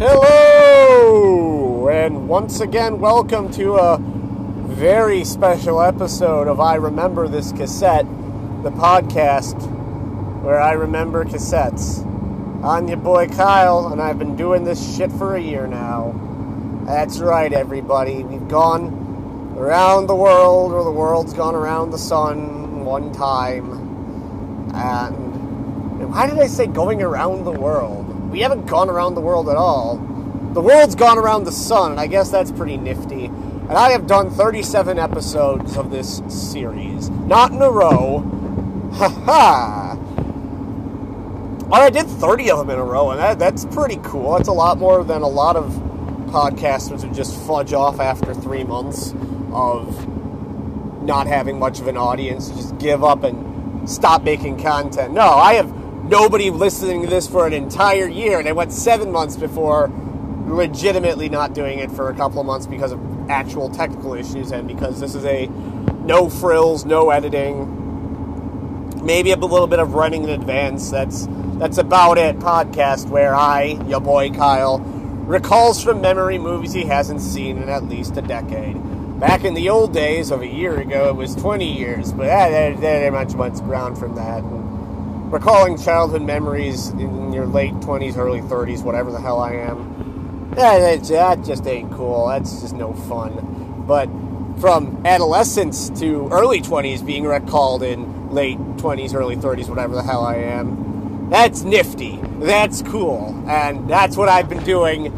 Hello! And once again, welcome to a very special episode of I Remember This Cassette, the podcast where I remember cassettes. I'm your boy Kyle, and I've been doing this shit for a year now. That's right, everybody. We've gone around the world, or the world's gone around the sun one time. And why did I say going around the world? We haven't gone around the world at all. The world's gone around the sun, and I guess that's pretty nifty. And I have done 37 episodes of this series. Not in a row. Ha ha! I did 30 of them in a row, and that, that's pretty cool. That's a lot more than a lot of podcasters would just fudge off after three months of not having much of an audience, just give up and stop making content. No, I have nobody listening to this for an entire year, and I went seven months before legitimately not doing it for a couple of months because of actual technical issues and because this is a no frills, no editing, maybe a little bit of running in advance. That's that's about it. Podcast where I, your boy Kyle, recalls from memory movies he hasn't seen in at least a decade. Back in the old days of a year ago, it was 20 years, but that, that ain't much much ground from that. And, recalling childhood memories in your late 20s, early 30s, whatever the hell I am, that, that just ain't cool. That's just no fun. But from adolescence to early 20s, being recalled in late 20s, early 30s, whatever the hell I am, that's nifty. That's cool. And that's what I've been doing.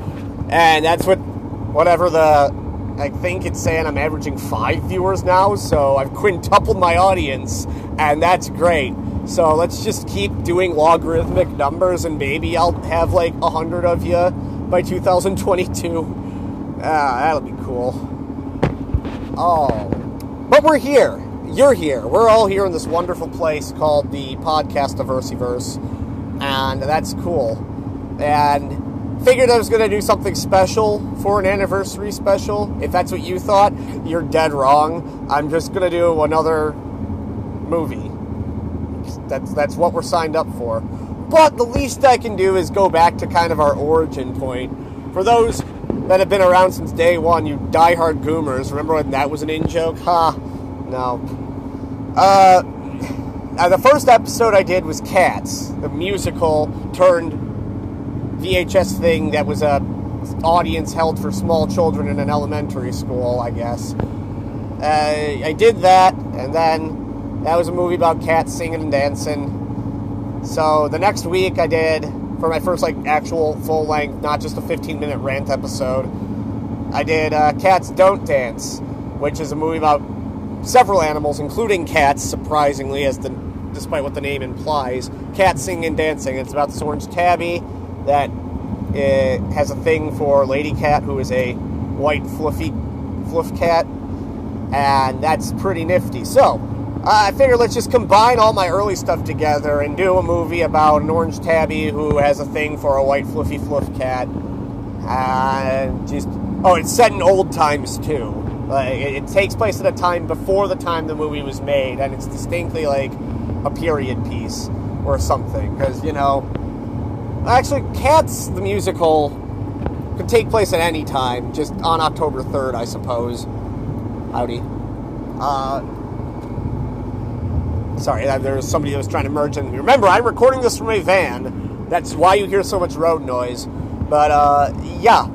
And that's what, whatever the, I think it's saying I'm averaging five viewers now, so I've quintupled my audience, and that's great. So let's just keep doing logarithmic numbers, and maybe I'll have like a hundred of you by 2022. Ah, that'll be cool. Oh, but we're here. You're here. We're all here in this wonderful place called the Podcast of Versiverse, and that's cool. And figured I was going to do something special for an anniversary special. If that's what you thought, you're dead wrong. I'm just going to do another movie. That's that's what we're signed up for. But the least I can do is go back to kind of our origin point. For those that have been around since day one, you diehard goomers, remember when that was an in joke? Ha! No. Uh, uh, the first episode I did was Cats, the musical turned VHS thing that was a audience held for small children in an elementary school, I guess. Uh, I did that, and then that was a movie about cats singing and dancing. So the next week I did for my first like actual full length, not just a 15 minute rant episode. I did uh, Cats Don't Dance, which is a movie about several animals, including cats. Surprisingly, as the despite what the name implies, cats singing and dancing. It's about this orange tabby that uh, has a thing for Lady Cat, who is a white fluffy fluff cat, and that's pretty nifty. So, I figured let's just combine all my early stuff together and do a movie about an orange tabby who has a thing for a white fluffy fluff cat, and just oh, it's set in old times too. Like it, it takes place at a time before the time the movie was made, and it's distinctly like a period piece or something, because you know. Actually, Cats the musical could take place at any time, just on October 3rd, I suppose. Howdy. Uh, sorry, there was somebody that was trying to merge in. Remember, I'm recording this from a van. That's why you hear so much road noise. But, uh, yeah.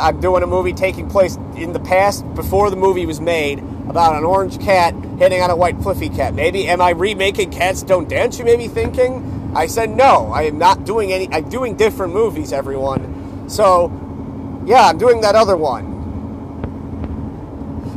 I'm doing a movie taking place in the past, before the movie was made, about an orange cat hitting on a white fluffy cat. Maybe, am I remaking Cats Don't Dance, you may be thinking? I said no, I am not doing any, I'm doing different movies, everyone. So, yeah, I'm doing that other one.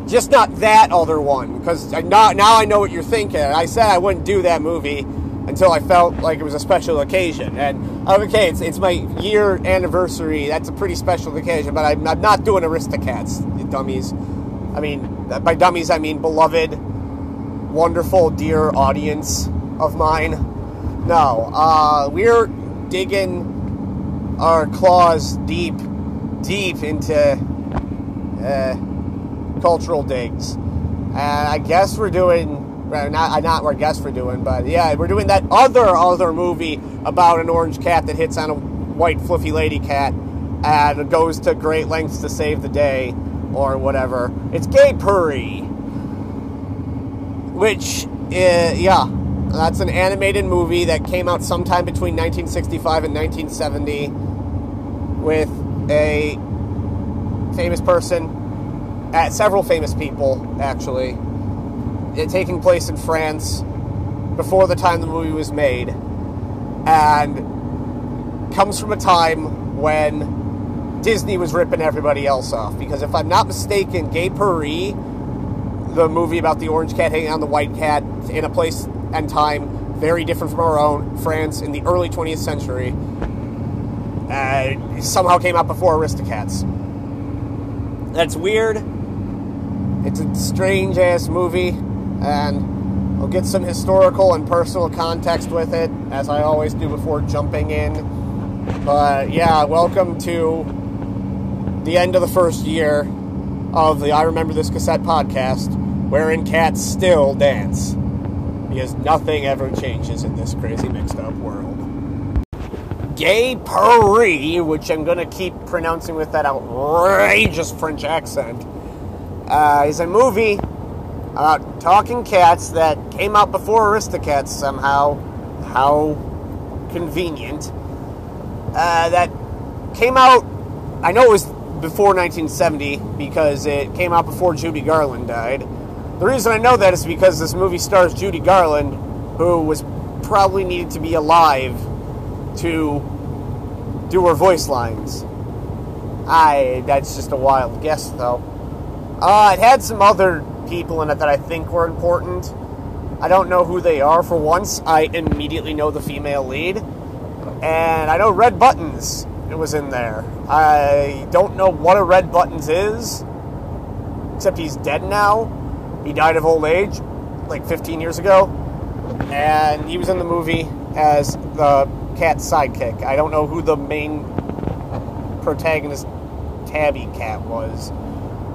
Just not that other one, because now, now I know what you're thinking. I said I wouldn't do that movie until I felt like it was a special occasion. And, okay, it's, it's my year anniversary, that's a pretty special occasion, but I'm, I'm not doing Aristocats, you dummies. I mean, by dummies, I mean beloved, wonderful, dear audience of mine. No, uh, we're digging our claws deep, deep into uh, cultural digs. And I guess we're doing, well, not, not I guess we're doing, but yeah, we're doing that other, other movie about an orange cat that hits on a white fluffy lady cat. and goes to great lengths to save the day or whatever. It's Gay Purr-ee, which, uh, yeah, that's an animated movie that came out sometime between 1965 and 1970 with a famous person, uh, several famous people, actually, it taking place in France before the time the movie was made, and comes from a time when Disney was ripping everybody else off. Because if I'm not mistaken, Gay Purr-ee, the movie about the orange cat hanging on the white cat in a place and time very different from our own, France, in the early 20th century, uh, somehow came out before Aristocats. That's weird. It's a strange ass movie, and I'll get some historical and personal context with it, as I always do before jumping in. But yeah, welcome to the end of the first year of the I Remember This Cassette podcast, wherein cats still dance because nothing ever changes in this crazy mixed up world. Gay Purr-ee, which I'm going to keep pronouncing with that outrageous French accent, uh, is a movie about talking cats that came out before Aristocats somehow. How convenient. Uh, that came out, I know it was before 1970 because it came out before Judy Garland died. The reason I know that is because this movie stars Judy Garland, who was probably needed to be alive to do her voice lines. I that's just a wild guess though. Uh, it had some other people in it that I think were important. I don't know who they are. For once, I immediately know the female lead, and I know Red Buttons. It was in there. I don't know what a Red Buttons is, except he's dead now. He died of old age like 15 years ago, and he was in the movie as the cat's sidekick. I don't know who the main protagonist, Tabby Cat, was,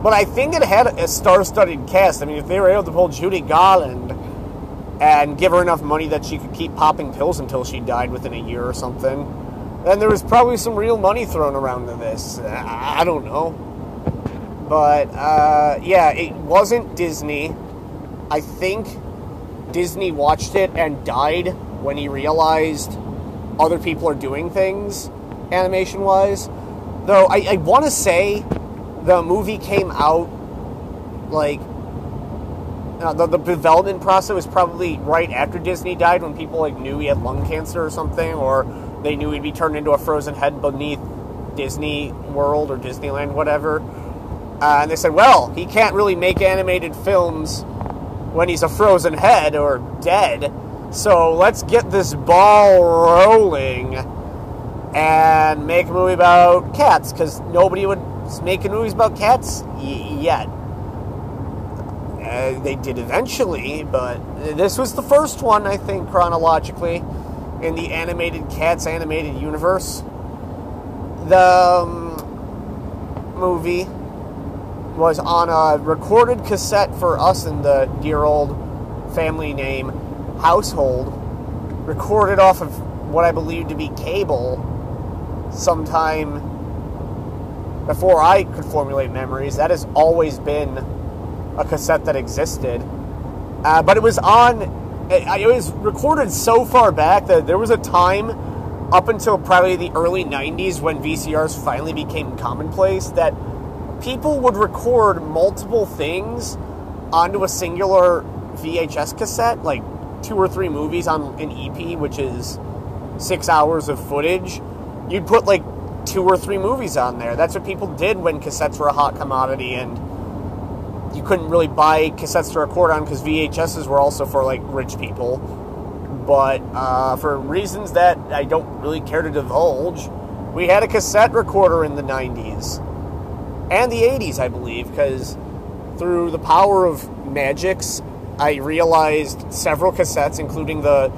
but I think it had a star-studded cast. I mean, if they were able to pull Judy Garland and give her enough money that she could keep popping pills until she died within a year or something, then there was probably some real money thrown around to this. I don't know. But uh, yeah, it wasn't Disney. I think Disney watched it and died when he realized other people are doing things animation wise. Though I, I want to say the movie came out like uh, the, the development process was probably right after Disney died when people like knew he had lung cancer or something, or they knew he'd be turned into a frozen head beneath Disney World or Disneyland, whatever. Uh, and they said, well, he can't really make animated films when he's a frozen head or dead. So let's get this ball rolling and make a movie about cats because nobody would make movies about cats y- yet. Uh, they did eventually, but this was the first one, I think, chronologically, in the animated cats animated universe. The um, movie was on a recorded cassette for us in the dear old family name household, recorded off of what I believe to be cable sometime before I could formulate memories. That has always been a cassette that existed. Uh, but it was on, it, it was recorded so far back that there was a time up until probably the early 90s when VCRs finally became commonplace that people would record multiple things onto a singular VHS cassette, like two or three movies on an EP, which is six hours of footage. You'd put like two or three movies on there. That's what people did when cassettes were a hot commodity and you couldn't really buy cassettes to record on because VHSs were also for like rich people. But uh, for reasons that I don't really care to divulge, we had a cassette recorder in the 90s and the 80s, I believe, because through the power of magics, I realized several cassettes, including the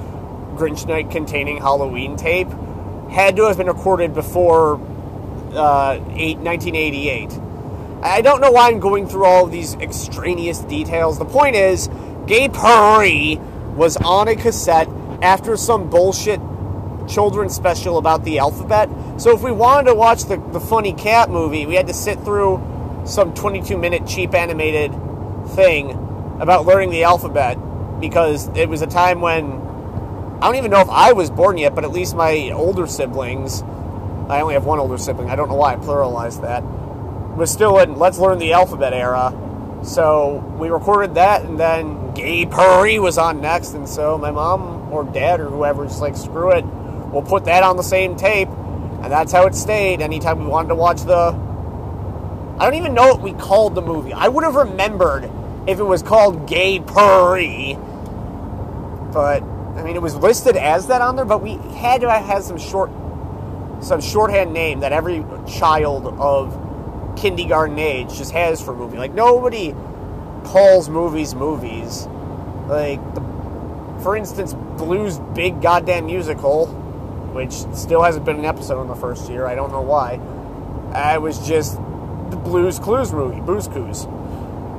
Grinch Night containing Halloween tape, had to have been recorded before uh, eight, 1988. I don't know why I'm going through all these extraneous details. The point is, Gay Purr-ee was on a cassette after some bullshit children's special about the alphabet So if we wanted to watch the, the funny cat movie, we had to sit through some 22 minute cheap animated thing about learning the alphabet because it was a time when I don't even know if I was born yet, but at least my older siblings, I only have one older sibling, I don't know why I pluralized that, was still in Let's Learn the Alphabet era. So we recorded that, and then Gay Purr-ee was on next, and so my mom or dad or whoever whoever's like, screw it, we'll put that on the same tape, and that's how it stayed. Anytime we wanted to watch the. I don't even know what we called the movie. I would have remembered if it was called Gay Purr-ee, but I mean, it was listed as that on there, but we had to have some short, some shorthand name that every child of kindergarten age just has for a movie. Like nobody calls movies movies. Like the, for instance, Blues Big Goddamn Musical, which still hasn't been an episode in the first year. I don't know why. I was just the Blues Clues movie, Booze Cruise,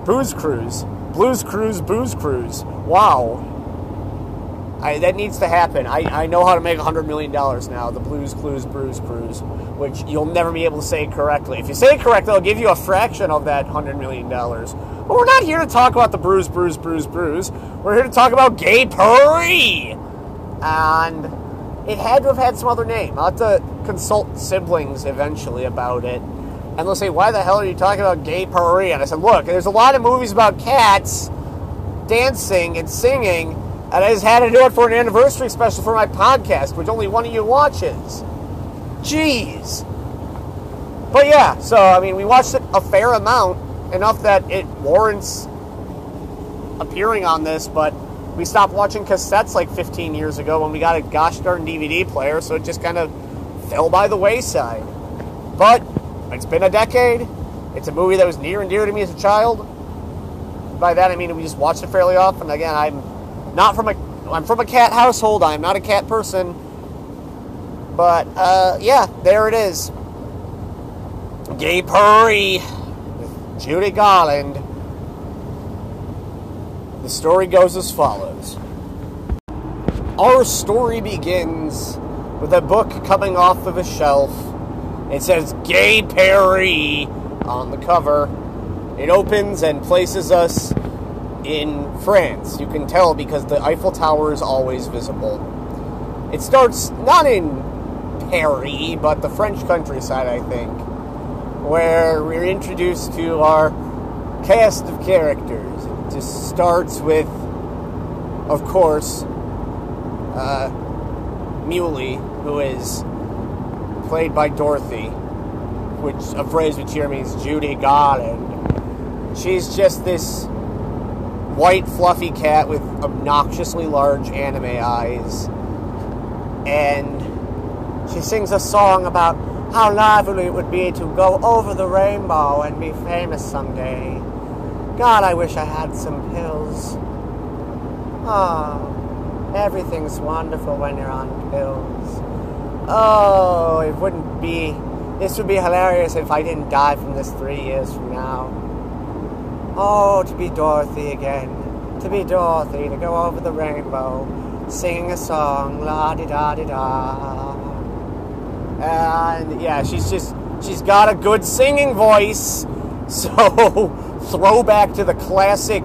Booze Cruise, Blues Cruise, Booze Cruise. Wow. I, that needs to happen. I, I know how to make $100 million now, the Blues Clues Bruise Cruise, which you'll never be able to say correctly. If you say it correctly, I'll give you a fraction of that $100 million. But we're not here to talk about the Bruise, Bruise, Bruise, Bruise. We're here to talk about Gay Purr-ee! And it had to have had some other name. I'll have to consult siblings eventually about it. And they'll say, why the hell are you talking about Gay Purr-ee? And I said, look, there's a lot of movies about cats dancing and singing and I just had to do it for an anniversary special for my podcast, which only one of you watches. Jeez. But yeah, so I mean, we watched it a fair amount, enough that it warrants appearing on this, but we stopped watching cassettes like 15 years ago when we got a gosh darn DVD player, so it just kind of fell by the wayside. But it's been a decade. It's a movie that was near and dear to me as a child. By that I mean we just watched it fairly often. Again, I'm not from a. I'm from a cat household. I'm not a cat person. But uh, yeah, there it is. Gay Purr-ee, with Judy Garland. The story goes as follows. Our story begins with a book coming off of a shelf. It says Gay Purr-ee on the cover. It opens and places us in France. You can tell because the Eiffel Tower is always visible. It starts not in Paris, but the French countryside, I think, where we're introduced to our cast of characters. It just starts with, of course, uh, Muley, who is played by Dorothy, which a phrase which here means Judy Garland. She's just this white fluffy cat with obnoxiously large anime eyes. And she sings a song about how lovely it would be to go over the rainbow and be famous someday. God, I wish I had some pills. Oh, everything's wonderful when you're on pills. Oh, it wouldn't be. This would be hilarious if I didn't die from this three years from now. Oh, to be Dorothy again. To be Dorothy, to go over the rainbow, singing a song, la di da di da. And yeah, she's just, she's got a good singing voice. So, throwback to the classic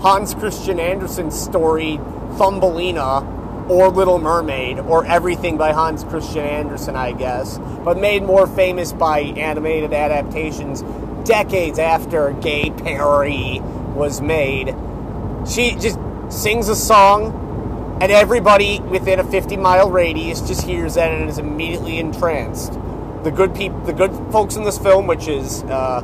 Hans Christian Andersen story, Thumbelina, or Little Mermaid, or everything by Hans Christian Andersen, I guess, but made more famous by animated adaptations decades after Gay Purr-ee was made. She just sings a song, and everybody within a 50 mile radius just hears that and is immediately entranced. The good people, the good folks in this film, which is uh,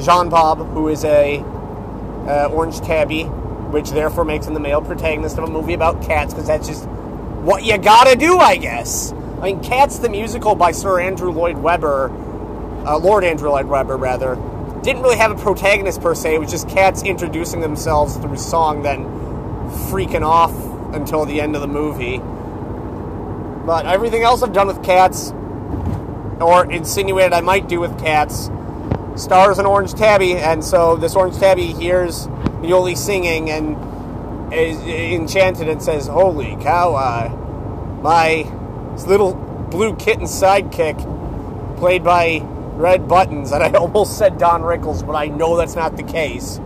Jean Bob, who is a uh, orange tabby, which therefore makes him the male protagonist of a movie about cats, because that's just what you gotta do, I guess. I mean, Cats the musical by Sir Andrew Lloyd Webber uh, Lord Andrew Lloyd Webber, rather, didn't really have a protagonist per se. It was just cats introducing themselves through song, then freaking off until the end of the movie. But everything else I've done with cats, or insinuated I might do with cats, stars an orange tabby, and so this orange tabby hears Muley singing and is enchanted and says, "Holy cow! Uh, my little blue kitten sidekick, played by Red Buttons, and I almost said Don Rickles, but I know that's not the case.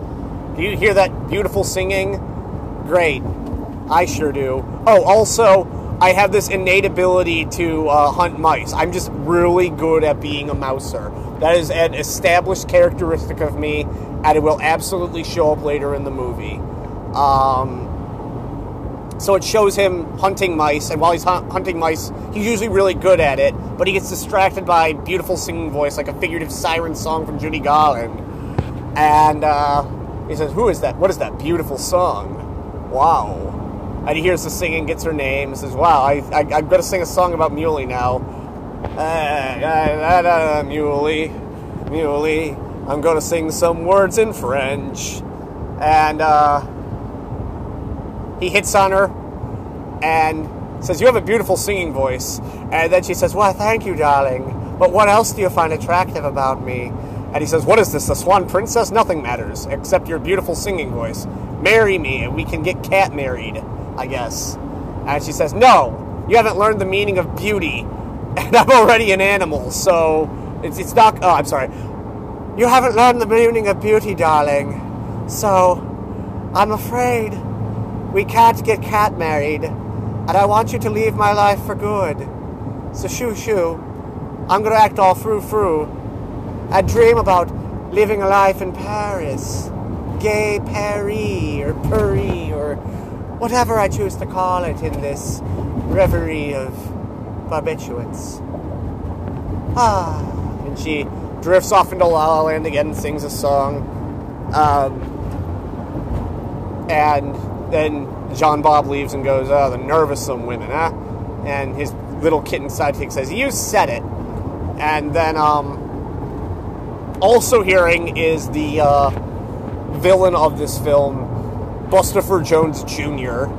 Do you hear that beautiful singing? Great. I sure do. Oh, also, I have this innate ability to uh, hunt mice. I'm just really good at being a mouser. That is an established characteristic of me, and it will absolutely show up later in the movie. Um, so it shows him hunting mice, and while he's hunting mice, he's usually really good at it, but he gets distracted by beautiful singing voice, like a figurative siren song from Judy Garland. And uh, he says, Who is that? What is that beautiful song? Wow. And he hears the singing, gets her name, and says, Wow, I, I, I'm to sing a song about Muley now. Uh, uh, uh, Muley, Muley, I'm going to sing some words in French. And uh, he hits on her and says, You have a beautiful singing voice. And then she says, Well, thank you, darling. But what else do you find attractive about me? And he says, What is this, the Swan Princess? Nothing matters except your beautiful singing voice. Marry me and we can get cat married, I guess. And she says, No, you haven't learned the meaning of beauty. And I'm already an animal, so it's, it's not. Oh, I'm sorry. You haven't learned the meaning of beauty, darling. So I'm afraid we can't get cat married, and I want you to leave my life for good. So shoo shoo, I'm gonna act all frou frou. I dream about living a life in Paris, gay Paris, or Paris, or whatever I choose to call it in this reverie of barbiturates. Ah, and she drifts off into La La Land again and sings a song. Um, and then John Bob leaves and goes, "Oh, the nervousome women, eh? And his little kitten sidekick says, "You said it." And then, um, also hearing is the uh, villain of this film, Bustopher Jones Jr.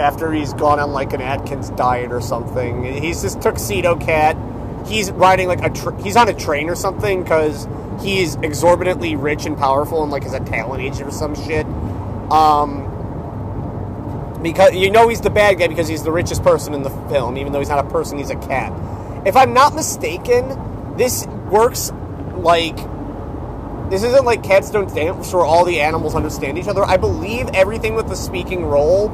After he's gone on like an Atkins diet or something, he's this tuxedo cat. He's riding like a he's on a train or something because he's exorbitantly rich and powerful and like is a talent agent or some shit. Um, because you know he's the bad guy because he's the richest person in the film, even though he's not a person, he's a cat. If I'm not mistaken, this works like this isn't like Cats Don't Dance where all the animals understand each other. I believe everything with the speaking role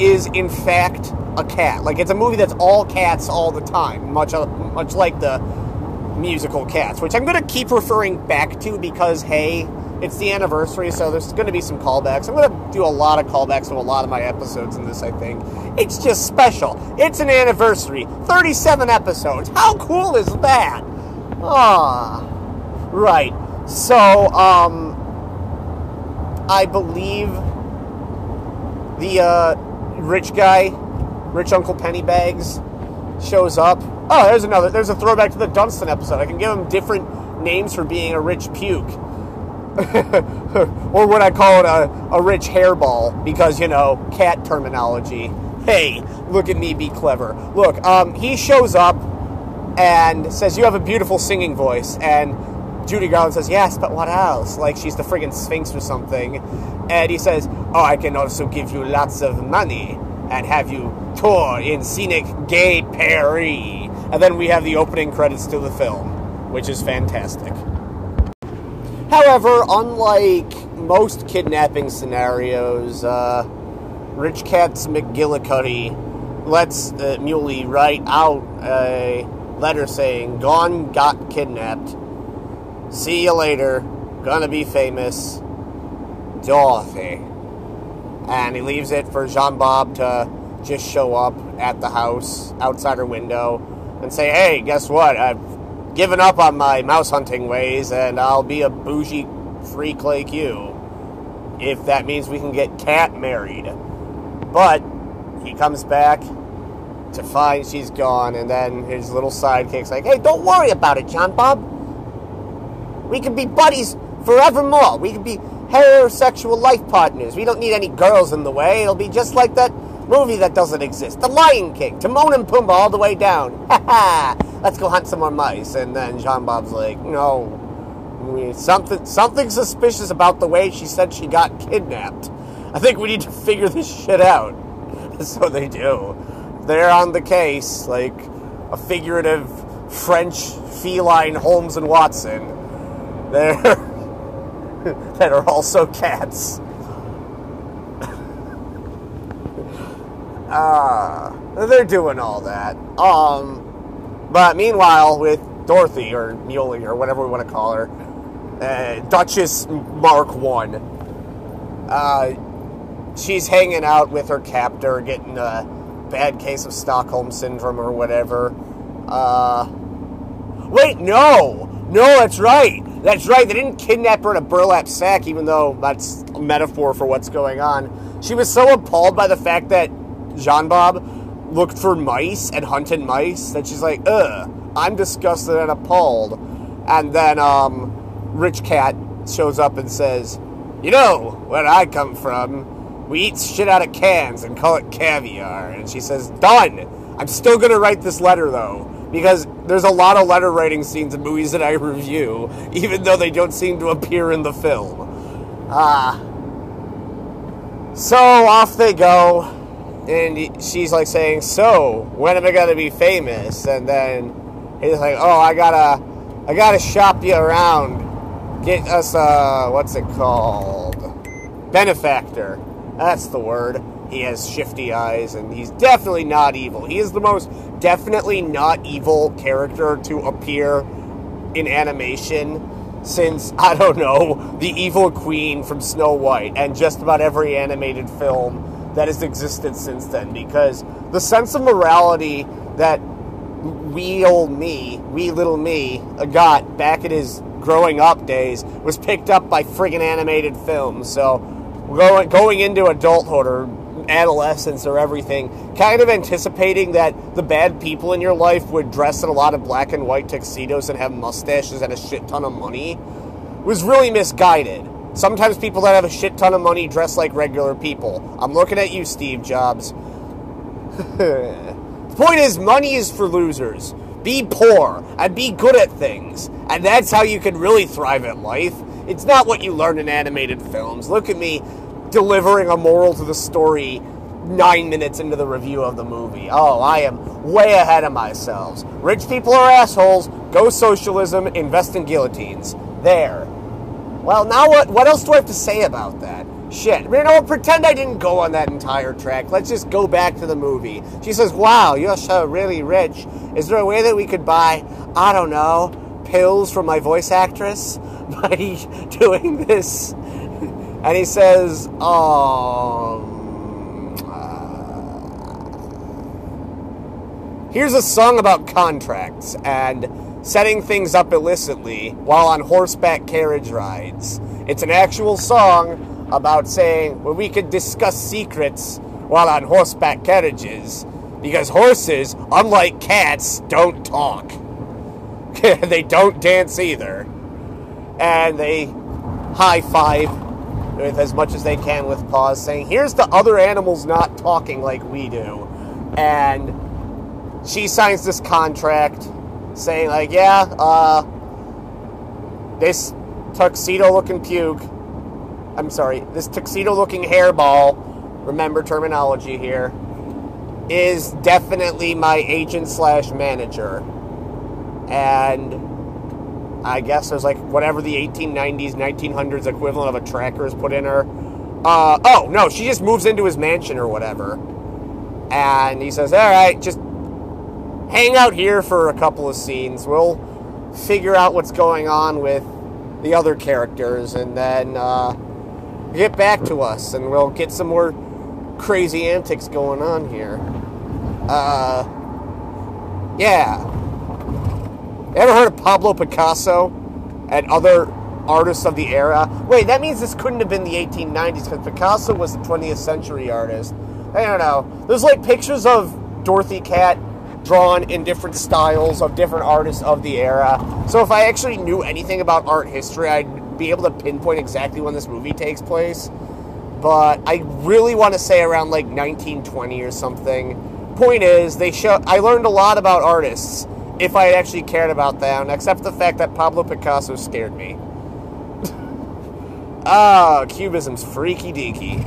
is in fact a cat. Like it's a movie that's all cats all the time, much uh, much like the musical Cats, which I'm going to keep referring back to because hey it's the anniversary, so there's going to be some callbacks. I'm going to do a lot of callbacks to a lot of my episodes in this, I think. It's just special. It's an anniversary. 37 episodes. How cool is that? Ah, right. So, um, I believe the uh, rich guy, rich Uncle Pennybags, shows up. Oh, there's another. There's a throwback to the Dunston episode. I can give him different names for being a rich puke. or what I call it a, a rich hairball because, you know, cat terminology. Hey, look at me be clever. Look, um, he shows up and says, You have a beautiful singing voice. And Judy Garland says, Yes, but what else? Like she's the friggin' Sphinx or something. And he says, Oh, I can also give you lots of money and have you tour in scenic gay Paris. And then we have the opening credits to the film, which is fantastic. However, unlike most kidnapping scenarios, uh, Rich Cats McGillicuddy lets uh, Muley write out a letter saying, Gone, got kidnapped. See you later. Gonna be famous. Dorothy. And he leaves it for Jean Bob to just show up at the house outside her window and say, Hey, guess what? I've given up on my mouse hunting ways and I'll be a bougie freak like you. If that means we can get Cat married. But he comes back to find she's gone, and then his little sidekick's like, hey, don't worry about it, John Bob. We can be buddies forevermore. We can be heterosexual life partners. We don't need any girls in the way. It'll be just like that movie that doesn't exist, The Lion King, Timon and Pumbaa all the way down. Ha ha! Let's go hunt some more mice. And then John Bob's like, no, something something suspicious about the way she said she got kidnapped. I think we need to figure this shit out. so they do. They're on the case. Like, a figurative French feline Holmes and Watson. They're that are also cats. uh, they're doing all that. Um, but meanwhile, with Dorothy or Muley or whatever we want to call her, uh, Duchess Mark One, uh, she's hanging out with her captor, getting a bad case of Stockholm syndrome or whatever. Uh, wait, no, no, that's right. That's right. They didn't kidnap her in a burlap sack, even though that's a metaphor for what's going on. She was so appalled by the fact that Jean Bob looked for mice and hunted mice that she's like, ugh, I'm disgusted and appalled. And then um, Rich Cat shows up and says, You know, where I come from, we eat shit out of cans and call it caviar. And she says, Done. I'm still going to write this letter, though because there's a lot of letter writing scenes in movies that I review, even though they don't seem to appear in the film. Ah. Uh, so off they go, and she's like saying, "So when am I gonna be famous?" And then he's like, "Oh, I gotta, I gotta shop you around, get us a what's it called, benefactor. That's the word." He has shifty eyes, and he's definitely not evil. He is the most definitely not evil character to appear in animation since, I don't know, the evil queen from Snow White and just about every animated film that has existed since then. Because the sense of morality that wee old me, wee little me, uh, got back in his growing up days was picked up by friggin' animated films. So going going into adulthood or adolescence or everything, kind of anticipating that the bad people in your life would dress in a lot of black and white tuxedos and have mustaches and a shit ton of money, was really misguided. Sometimes people that have a shit ton of money dress like regular people. I'm looking at you, Steve Jobs. the point is, money is for losers. Be poor and be good at things. And that's how you can really thrive at life. It's not what you learn in animated films. Look at me delivering a moral to the story nine minutes into the review of the movie. Oh, I am way ahead of myself. Rich people are assholes. Go socialism. Invest in guillotines. There. Well, now what? What else do I have to say about that? Shit. You know, pretend I didn't go on that entire track. Let's just go back to the movie. She says, "Wow, you're so really rich. Is there a way that we could buy, I don't know, pills from my voice actress by doing this?" And he says, uh, here's a song about contracts and setting things up illicitly while on horseback carriage rides. It's an actual song about saying well, we could discuss secrets while on horseback carriages because horses, unlike cats, don't talk. they don't dance either. And they high five with as much as they can with pause, saying, Here's the other animals not talking like we do. And she signs this contract saying, like, yeah, uh, this tuxedo looking puke, I'm sorry, this tuxedo looking hairball, remember terminology here, is definitely my agent slash manager. And I guess there's like whatever the 1890s, 1900s equivalent of a tracker is put in her. Uh, oh, no, she just moves into his mansion or whatever. And he says, All right, just hang out here for a couple of scenes. We'll figure out what's going on with the other characters and then uh, get back to us and we'll get some more crazy antics going on here. Uh, yeah. Ever heard of Pablo Picasso and other artists of the era? Wait, that means this couldn't have been the 1890s because Picasso was a 20th century artist. I don't know. There's like pictures of Dorothy Cat drawn in different styles of different artists of the era. So if I actually knew anything about art history, I'd be able to pinpoint exactly when this movie takes place. But I really want to say around like 1920 or something. Point is, they show I learned a lot about artists if I had actually cared about them, except the fact that Pablo Picasso scared me. Ah, oh, Cubism's freaky deaky.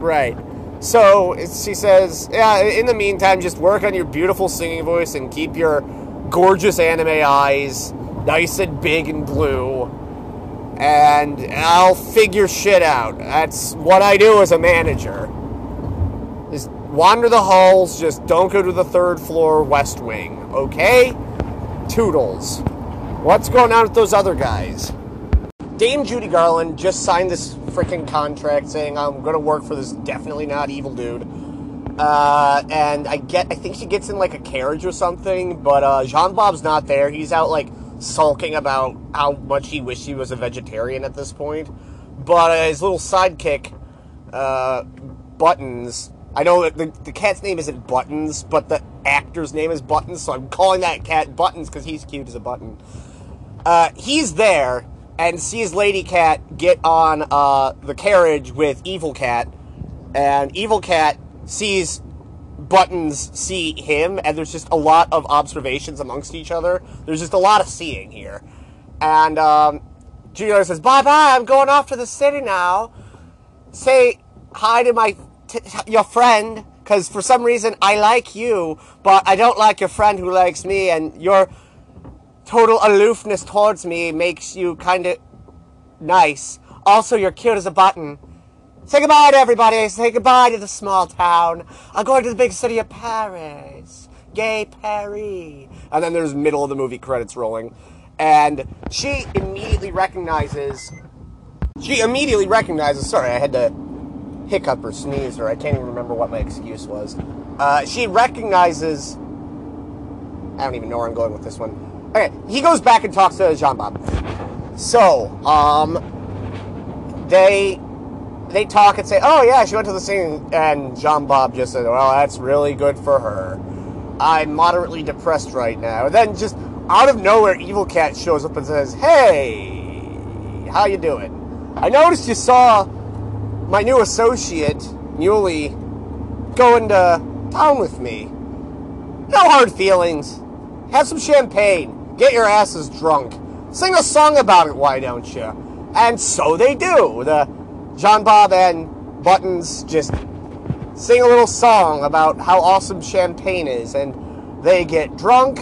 Right. So she says, yeah, in the meantime, just work on your beautiful singing voice and keep your gorgeous anime eyes nice and big and blue. And I'll figure shit out. That's what I do as a manager. Just wander the halls, just don't go to the third floor west wing, okay? Toodles. What's going on with those other guys? Dame Judy Garland just signed this freaking contract saying I'm going to work for this definitely not evil dude. Uh, and I get, I think she gets in like a carriage or something, but uh, Jean Bob's not there. He's out like sulking about how much he wished he was a vegetarian at this point. But uh, his little sidekick, uh, Buttons, I know the, the cat's name isn't Buttons, but the actor's name is Buttons, so I'm calling that cat Buttons because he's cute as a button. Uh, he's there and sees Lady Cat get on uh, the carriage with Evil Cat, and Evil Cat sees Buttons see him, and there's just a lot of observations amongst each other. There's just a lot of seeing here. And um, Julia says, Bye bye, I'm going off to the city now. Say hi to my t- your friend, because for some reason I like you, but I don't like your friend who likes me, and your total aloofness towards me makes you kind of nice. Also, you're cute as a button. Say goodbye to everybody. Say goodbye to the small town. I'm going to the big city of Paris. Gay Paris. And then there's middle of the movie credits rolling. And she immediately recognizes. She immediately recognizes. Sorry, I had to hiccup or sneeze, or I can't even remember what my excuse was. Uh, she recognizes. I don't even know where I'm going with this one. Okay, he goes back and talks to Jean Bob. So, um, they they talk and say, "Oh yeah, she went to the singing," and Jean Bob just said, "Well, that's really good for her." I'm moderately depressed right now. And then just out of nowhere, Evil Cat shows up and says, "Hey, how you doing? I noticed you saw my new associate, Muley, going to town with me. No hard feelings. Have some champagne. Get your asses drunk. Sing a song about it, why don't you?" And so they do. The Jean Bob and Buttons just sing a little song about how awesome champagne is, and they get drunk,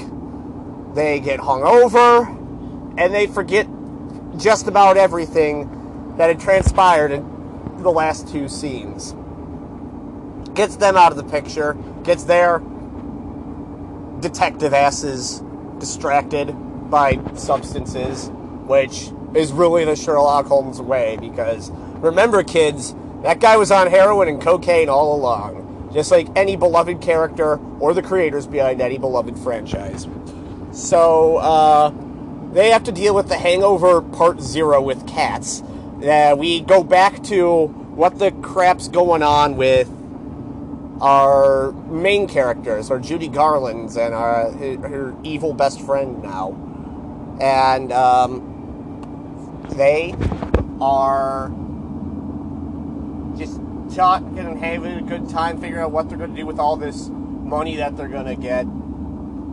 they get hungover, and they forget just about everything that had transpired in the last two scenes. Gets them out of the picture, gets their detective asses distracted by substances, which is really the Sherlock Holmes way because remember, kids, that guy was on heroin and cocaine all along, just like any beloved character or the creators behind any beloved franchise. So, uh, they have to deal with the hangover part zero with cats. Uh, we go back to what the crap's going on with our main characters, our Judy Garlands and our, her, evil best friend now. And, um, they are just talking and having a good time figuring out what they're going to do with all this money that they're going to get.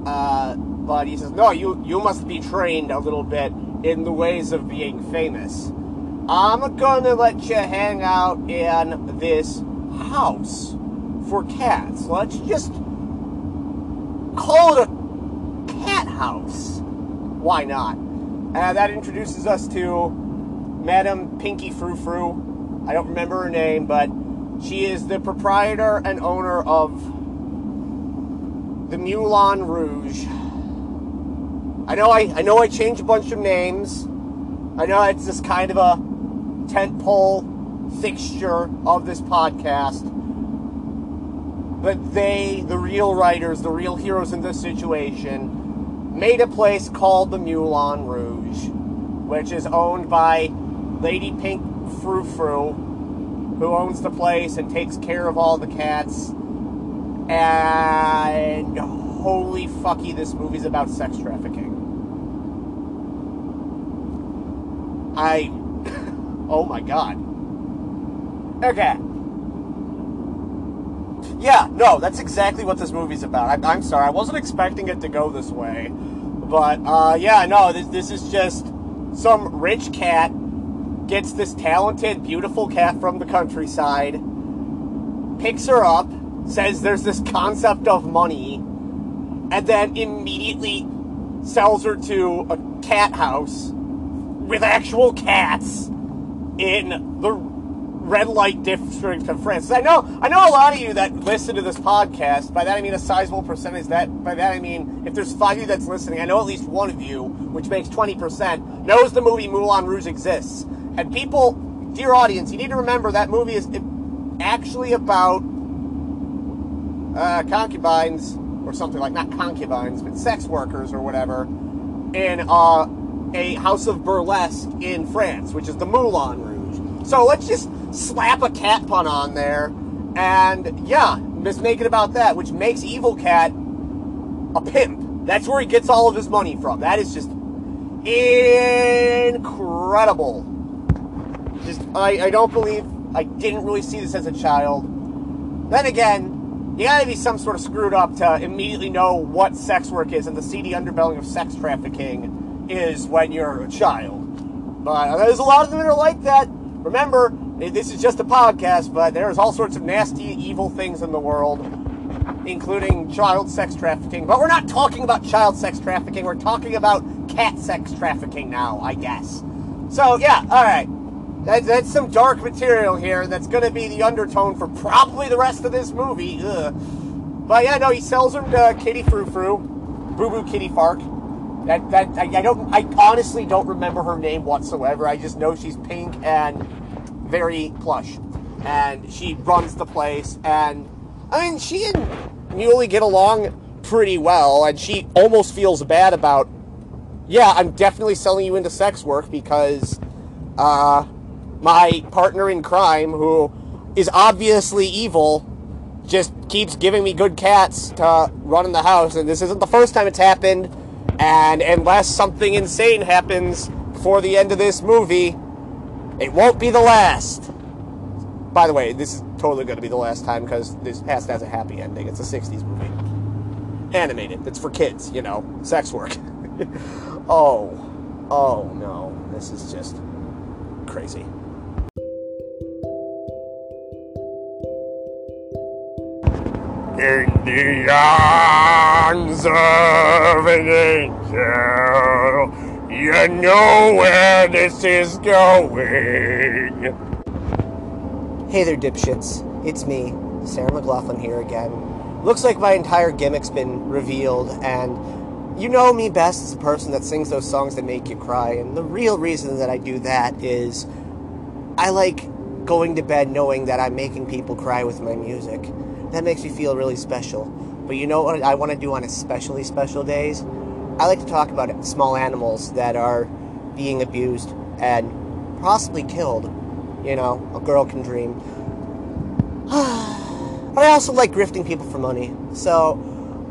Uh, but he says, no, you, you must be trained a little bit in the ways of being famous. I'm going to let you hang out in this house for cats. Let's just call it a cat house. Why not? Uh, that introduces us to Madame Pinky Frou Frou. I don't remember her name, but she is the proprietor and owner of the Moulin Rouge. I know I, I know I changed a bunch of names. I know it's just kind of a tentpole fixture of this podcast. But they, the real writers, the real heroes in this situation, made a place called the Moulin Rouge, which is owned by Lady Pink Frou Frou, who owns the place and takes care of all the cats. And holy fucky, this movie's about sex trafficking. I. oh my god. Okay. Yeah, no, that's exactly what this movie's about. I, am sorry, I wasn't expecting it to go this way. But, uh, yeah, no, this, this is just some rich cat gets this talented, beautiful cat from the countryside, picks her up, says there's this concept of money, and then immediately sells her to a cat house with actual cats in the red light district of France. I know, I know a lot of you that listen to this podcast. By that I mean a sizable percentage. That by that I mean if there's five of you that's listening, I know at least one of you, which makes twenty percent, knows the movie Moulin Rouge exists. And people, dear audience, you need to remember that movie is actually about uh, concubines or something like not concubines, but sex workers or whatever in uh, a house of burlesque in France, which is the Moulin Rouge. So let's just slap a cat pun on there, and yeah, just make it about that, which makes Evil Cat a pimp. That's where he gets all of his money from. That is just incredible. Just I, I don't believe I didn't really see this as a child. Then again, you gotta be some sort of screwed up to immediately know what sex work is and the seedy underbelly of sex trafficking is when you're a child. But uh, there's a lot of them that are like that. Remember, this is just a podcast, but there's all sorts of nasty, evil things in the world, including child sex trafficking. But we're not talking about child sex trafficking, we're talking about cat sex trafficking now, I guess. So, yeah, alright. That, that's some dark material here that's going to be the undertone for probably the rest of this movie. Ugh. But yeah, no, he sells her to Kitty Frou Frou, Boo Boo Kitty Fark. That that I, I don't I honestly don't remember her name whatsoever. I just know she's pink and very plush, and she runs the place. And I mean, she and Muley get along pretty well, and she almost feels bad about. Yeah, I'm definitely selling you into sex work because, uh, my partner in crime, who is obviously evil, just keeps giving me good cats to run in the house. And this isn't the first time it's happened. And unless something insane happens before the end of this movie, it won't be the last. By the way, this is totally going to be the last time because this has to have a happy ending. It's a 60s movie. Animated. It's for kids, you know, sex work. oh, oh no. This is just crazy. In the arms of an angel. You know where this is going. Hey there, dipshits. It's me, Sarah McLachlan here again. Looks like my entire gimmick's been revealed, and you know me best as a person that sings those songs that make you cry. And the real reason that I do that is I like going to bed knowing that I'm making people cry with my music that makes me feel really special. But you know what I want to do on especially special days? I like to talk about small animals that are being abused and possibly killed. You know, a girl can dream. but I also like grifting people for money. So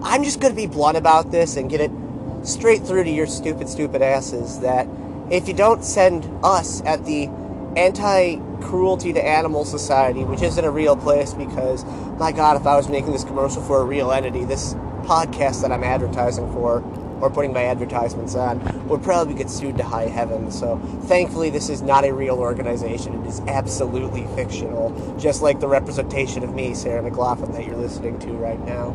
I'm just going to be blunt about this and get it straight through to your stupid, stupid asses that if you don't send us at the anti cruelty to animal society, which isn't a real place because, my God, if I was making this commercial for a real entity, this podcast that I'm advertising for or putting my advertisements on would probably get sued to high heaven. So thankfully, this is not a real organization. It is absolutely fictional, just like the representation of me, Sarah McLachlan, that you're listening to right now.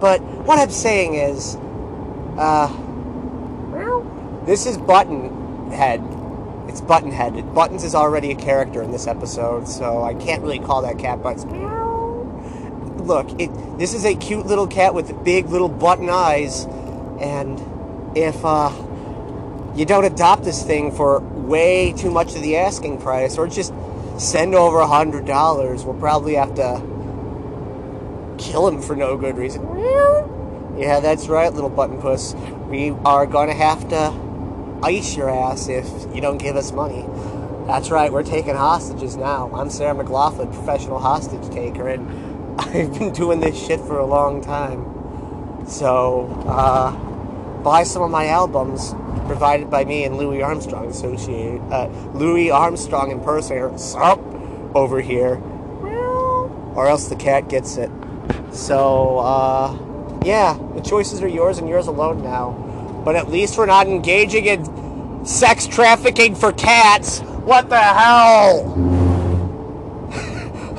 But what I'm saying is, uh, this is Buttonhead it's Buttonhead. Buttons is already a character in this episode, so I can't really call that cat Buttons. Look, it, this is a cute little cat with big little button eyes, and if uh, you don't adopt this thing for way too much of the asking price, or just send over a hundred dollars, we'll probably have to kill him for no good reason. Yeah, that's right, little button puss. We are gonna have to ice your ass if you don't give us money. That's right, we're taking hostages now. I'm Sarah McLachlan, professional hostage taker, and I've been doing this shit for a long time. So, uh, buy some of my albums provided by me and Louis Armstrong Associated, uh, Louis Armstrong impersonator, sup, over here, or else the cat gets it. So, uh, yeah, the choices are yours and yours alone now but at least we're not engaging in sex trafficking for cats. What the hell?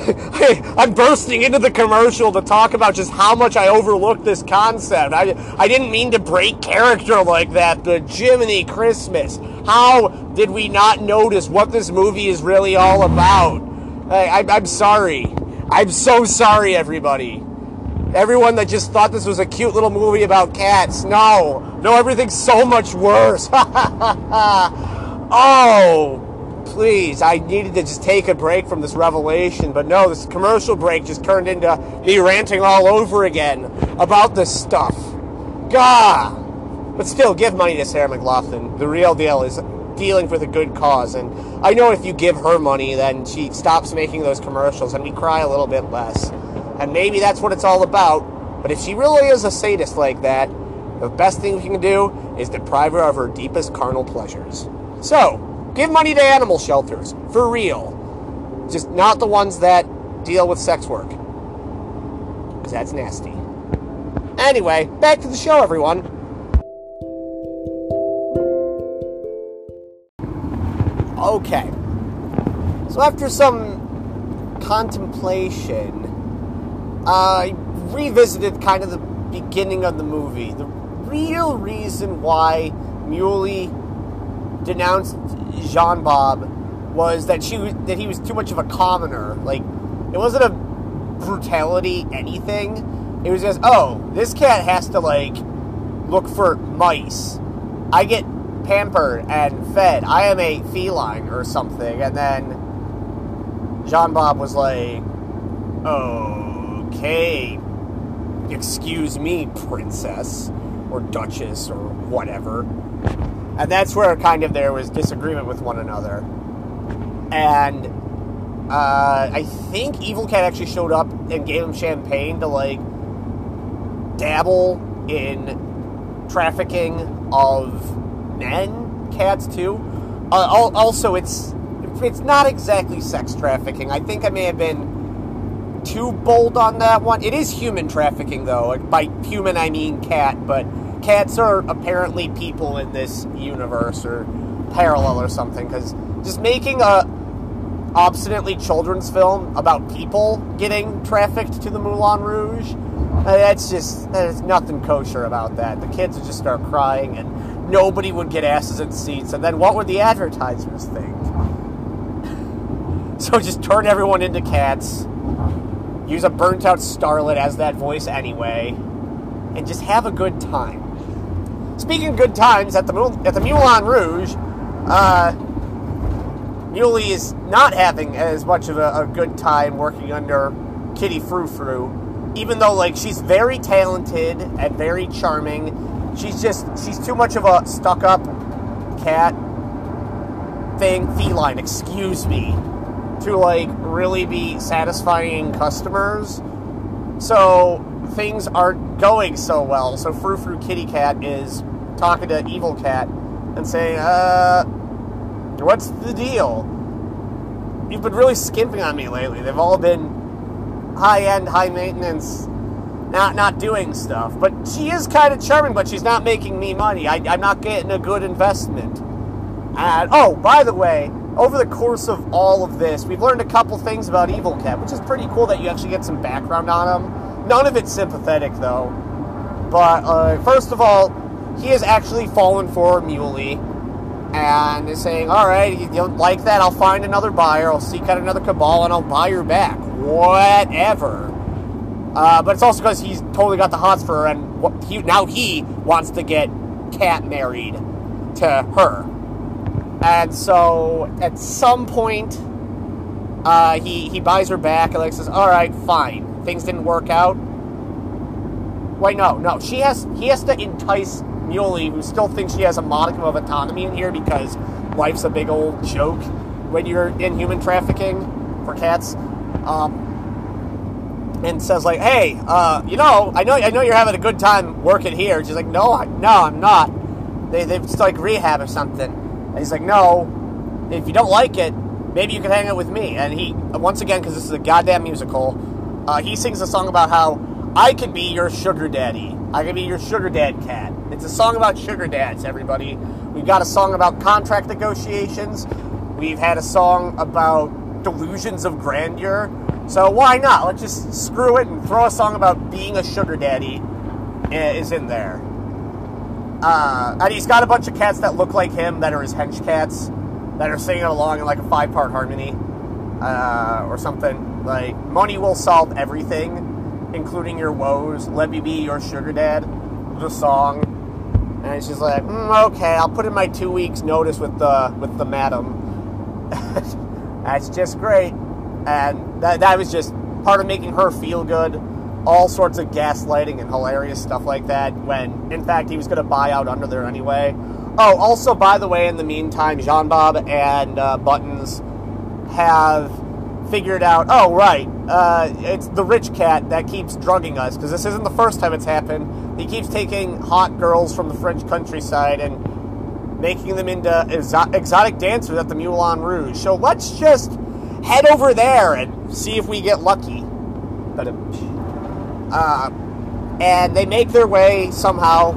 I'm bursting into the commercial to talk about just how much I overlooked this concept. I, I didn't mean to break character like that, but Jiminy Christmas. How did we not notice what this movie is really all about? I, I, I'm sorry. I'm so sorry, everybody. Everyone that just thought this was a cute little movie about cats. No. No, everything's so much worse. oh please, I needed to just take a break from this revelation. But no, this commercial break just turned into me ranting all over again about this stuff. Gah! But still, give money to Sarah McLachlan. The real deal is dealing for the good cause. And I know if you give her money, then she stops making those commercials and we cry a little bit less. And maybe that's what it's all about. But if she really is a sadist like that, the best thing we can do is deprive her of her deepest carnal pleasures. So, Give money to animal shelters, for real. Just not the ones that deal with sex work. Because that's nasty. Anyway, back to the show, everyone. Okay. So after some contemplation, I revisited kind of the beginning of the movie. The real reason why Muley denounced Jean Bob was that she that he was too much of a commoner. Like it wasn't a brutality anything. It was just oh this cat has to like look for mice. I get pampered and fed. I am a feline or something. And then Jean Bob was like, oh, okay, excuse me, princess or duchess or whatever. And that's where kind of there was disagreement with one another. And uh, I think Evil Cat actually showed up and gave him champagne to like dabble in trafficking of men, cats too. Uh, also, it's it's not exactly sex trafficking. I think I may have been too bold on that one. It is human trafficking, though. By human, I mean cat, but cats are apparently people in this universe or parallel or something. Because just making a obstinately children's film about people getting trafficked to the Moulin Rouge, uh, that's just there's nothing kosher about that. The kids would just start crying, and nobody would get asses in seats. And then what would the advertisers think? So just turn everyone into cats. Use a burnt out starlet as that voice anyway, and just have a good time. Speaking of good times, at the at the Moulin Rouge, uh, Muley is not having as much of a, a good time working under Kitty Frou Frou, even though like she's very talented and very charming. She's just she's too much of a stuck up cat thing, feline, excuse me, to like really be satisfying customers. So things aren't going so well. So Frou Frou Kitty Cat is talking to Evil Cat and saying, uh, what's the deal? You've been really skimping on me lately. They've all been high end, high maintenance, not not doing stuff. But she is kind of charming, but she's not making me money. I, I'm not getting a good investment. And oh, by the way, over the course of all of this, we've learned a couple things about Evil Cat, which is pretty cool that you actually get some background on him. None of it's sympathetic though. But uh, first of all, he has actually fallen for Muley and is saying, all right, you don't like that, I'll find another buyer, I'll seek out another cabal, and I'll buy her back. Whatever. Uh, but it's also because he's totally got the hots for her, and he, now he wants to get Cat married to her. And so at some point, uh, he, he buys her back, and like says, all right, fine. Things didn't work out. Wait, no, no. She has he has to entice Muley, who still thinks she has a modicum of autonomy in here because life's a big old joke when you're in human trafficking for cats. Um, and says like, "Hey, uh, you know, I know, I know you're having a good time working here." She's like, "No, I, no, I'm not. They, they've like rehab or something." And he's like, "No, if you don't like it, maybe you can hang out with me." And he, once again, because this is a goddamn musical, uh, he sings a song about how I could be your sugar daddy. I could be your sugar dad cat. It's a song about sugar dads, everybody. We've got a song about contract negotiations. We've had a song about delusions of grandeur. So why not? Let's just screw it and throw a song about being a sugar daddy is in there. Uh, and he's got a bunch of cats that look like him that are his hench cats that are singing along in like a five part harmony uh, or something. Like, money will solve everything, including your woes. Let me be your sugar dad. The song. And she's like, mm, okay, I'll put in my two weeks notice with the with the madam. That's just great. And that, that was just part of making her feel good. All sorts of gaslighting and hilarious stuff like that. When in fact he was going to buy out under there anyway. Oh, also by the way, in the meantime, Jean Bob and uh, Buttons have figured out. Oh, right, uh, it's the rich cat that keeps drugging us because this isn't the first time it's happened. He keeps taking hot girls from the French countryside and making them into exo- exotic dancers at the Moulin Rouge. So let's just head over there and see if we get lucky. But, uh, and they make their way somehow.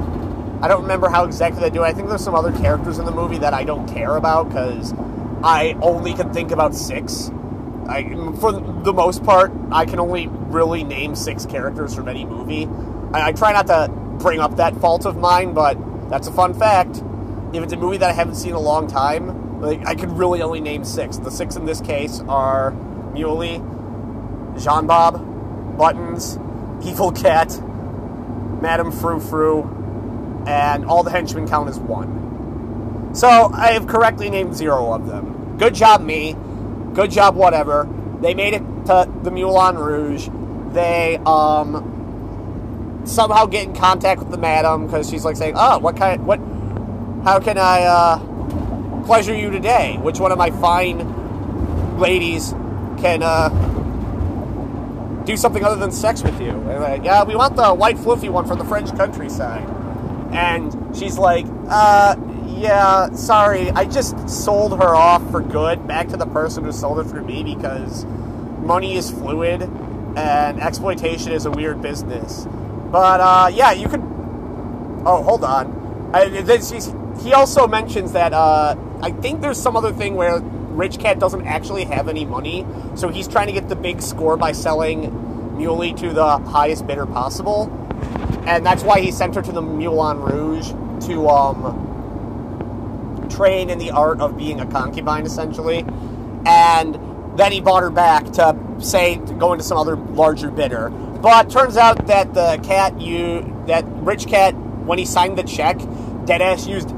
I don't remember how exactly they do. I think there's some other characters in the movie that I don't care about because I only can think about six. I, for the most part, I can only really name six characters from any movie. I, I, try not to bring up that fault of mine, but that's a fun fact. If it's a movie that I haven't seen in a long time, like I can really only name six. The six in this case are Muley, Jean Bob, Buttons, Evil Cat, Madame Frou Frou, and all the henchmen count as one. So I have correctly named zero of them. Good job, me good job, whatever. They made it to the Moulin Rouge. They um, somehow get in contact with the madam because she's like saying, "Oh, what kind? What? How can I uh, pleasure you today? Which one of my fine ladies can uh, do something other than sex with you?" And like, "Yeah, we want the white fluffy one from the French countryside." And she's like, uh, yeah, sorry, I just sold her off for good back to the person who sold it for me because money is fluid and exploitation is a weird business. But uh, yeah, you could. Oh, hold on. I, he also mentions that uh, I think there's some other thing where Rich Cat doesn't actually have any money, so he's trying to get the big score by selling Muley to the highest bidder possible, and that's why he sent her to the Moulin Rouge to um, train in the art of being a concubine, essentially. And then he bought her back to say to go into some other larger bidder. But turns out that the cat you that rich cat when he signed the check, Deadass used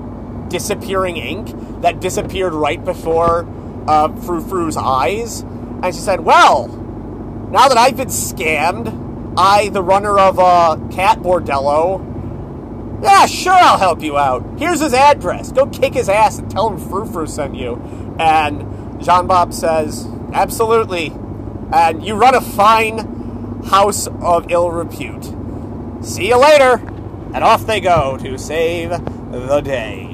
disappearing ink that disappeared right before uh, Frou Frou's eyes, and she said, "Well, now that I've been scammed, I, the runner of a uh, cat bordello, yeah, sure, I'll help you out. Here's his address. Go kick his ass and tell him Frou Frou sent you. And Jean Bob says, Absolutely. And you run a fine house of ill repute. See you later. And off they go to save the day.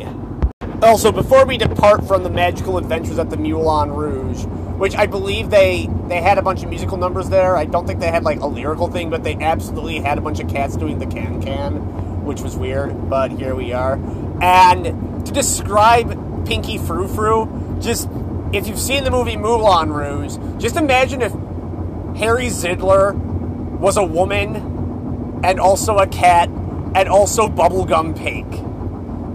Oh, also, before we depart from the magical adventures at the Moulin Rouge, which I believe they they had a bunch of musical numbers there. I don't think they had like a lyrical thing, but they absolutely had a bunch of cats doing the can can which was weird, but here we are. And to describe Pinky Frou Frou, just if you've seen the movie Moulin Rouge, just imagine if Harry Zidler was a woman and also a cat and also bubblegum pink.